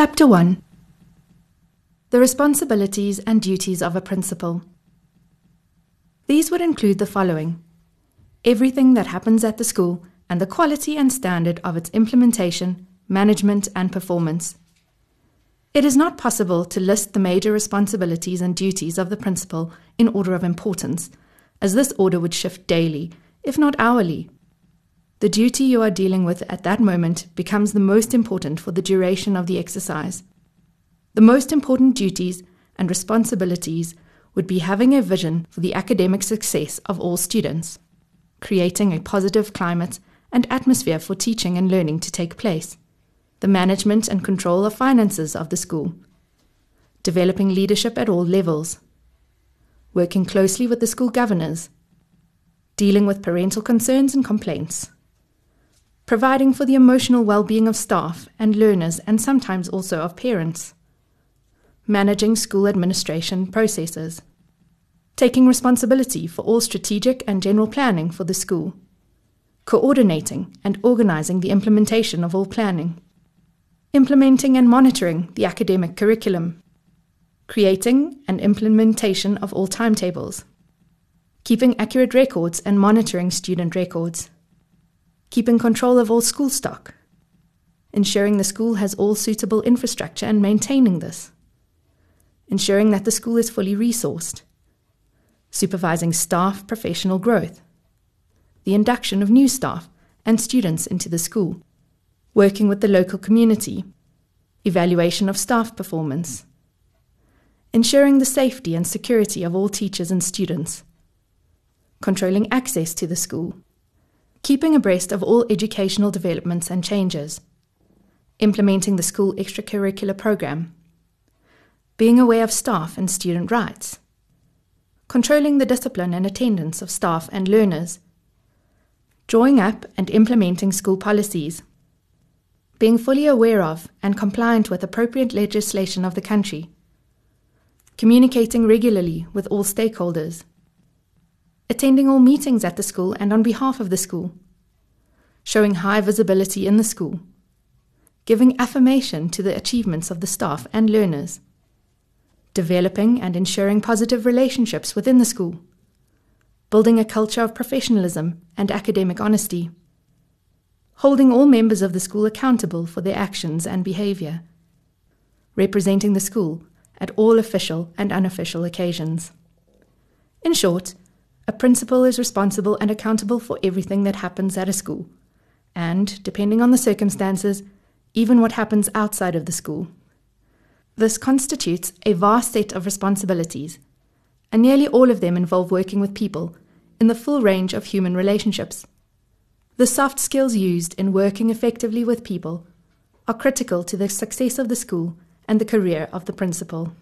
Chapter 1 The Responsibilities and Duties of a Principal. These would include the following everything that happens at the school and the quality and standard of its implementation, management, and performance. It is not possible to list the major responsibilities and duties of the principal in order of importance, as this order would shift daily, if not hourly. The duty you are dealing with at that moment becomes the most important for the duration of the exercise. The most important duties and responsibilities would be having a vision for the academic success of all students, creating a positive climate and atmosphere for teaching and learning to take place, the management and control of finances of the school, developing leadership at all levels, working closely with the school governors, dealing with parental concerns and complaints providing for the emotional well being of staff and learners and sometimes also of parents, managing school administration processes, taking responsibility for all strategic and general planning for the school, coordinating and organizing the implementation of all planning, implementing and monitoring the academic curriculum, creating and implementation of all timetables, keeping accurate records and monitoring student records keeping control of all school stock, ensuring the school has all suitable infrastructure and maintaining this, ensuring that the school is fully resourced, supervising staff professional growth, the induction of new staff and students into the school, working with the local community, evaluation of staff performance, ensuring the safety and security of all teachers and students, controlling access to the school keeping abreast of all educational developments and changes, implementing the school extracurricular program, being aware of staff and student rights, controlling the discipline and attendance of staff and learners, drawing up and implementing school policies, being fully aware of and compliant with appropriate legislation of the country, communicating regularly with all stakeholders attending all meetings at the school and on behalf of the school, showing high visibility in the school, giving affirmation to the achievements of the staff and learners, developing and ensuring positive relationships within the school, building a culture of professionalism and academic honesty, holding all members of the school accountable for their actions and behavior, representing the school at all official and unofficial occasions. In short, a principal is responsible and accountable for everything that happens at a school, and, depending on the circumstances, even what happens outside of the school. This constitutes a vast set of responsibilities, and nearly all of them involve working with people in the full range of human relationships. The soft skills used in working effectively with people are critical to the success of the school and the career of the principal.